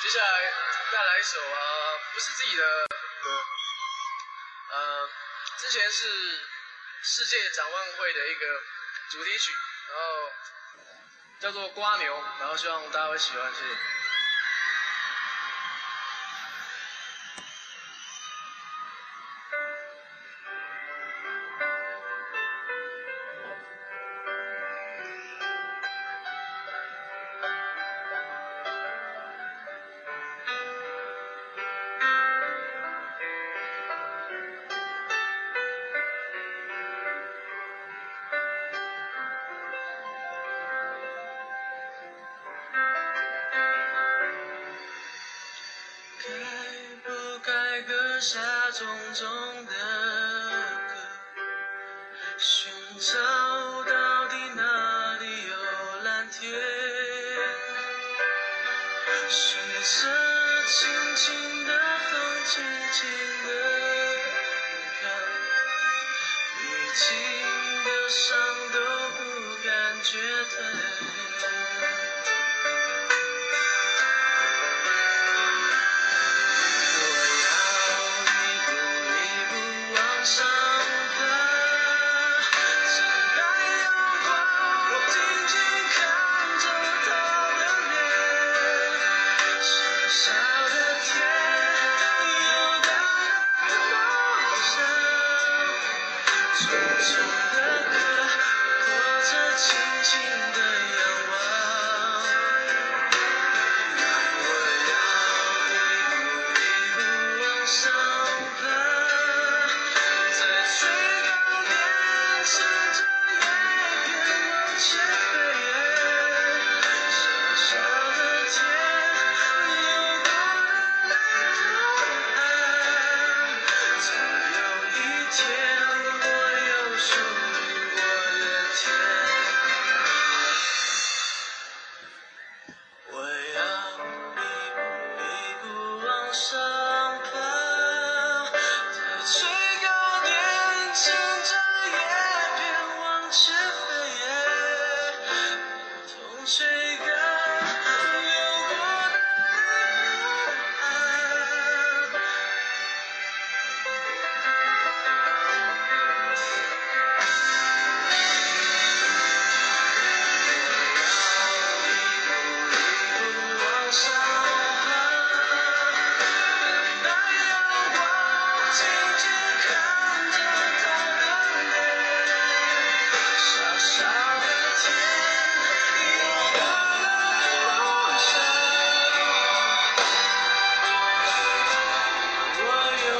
接下来带来一首啊，不是自己的歌，呃，之前是世界展望会的一个主题曲，然后叫做《瓜牛》，然后希望大家会喜欢，谢谢。该不该割下重重的歌，寻找到底哪里有蓝天？随着轻轻的风，轻轻的飘，已经的伤熟悉的歌 closer.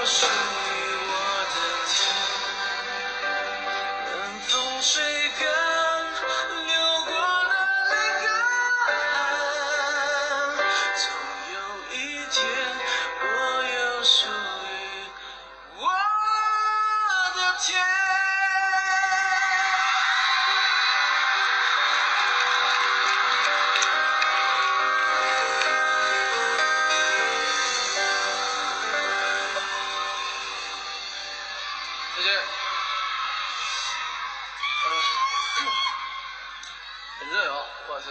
谢热哦，不好意思。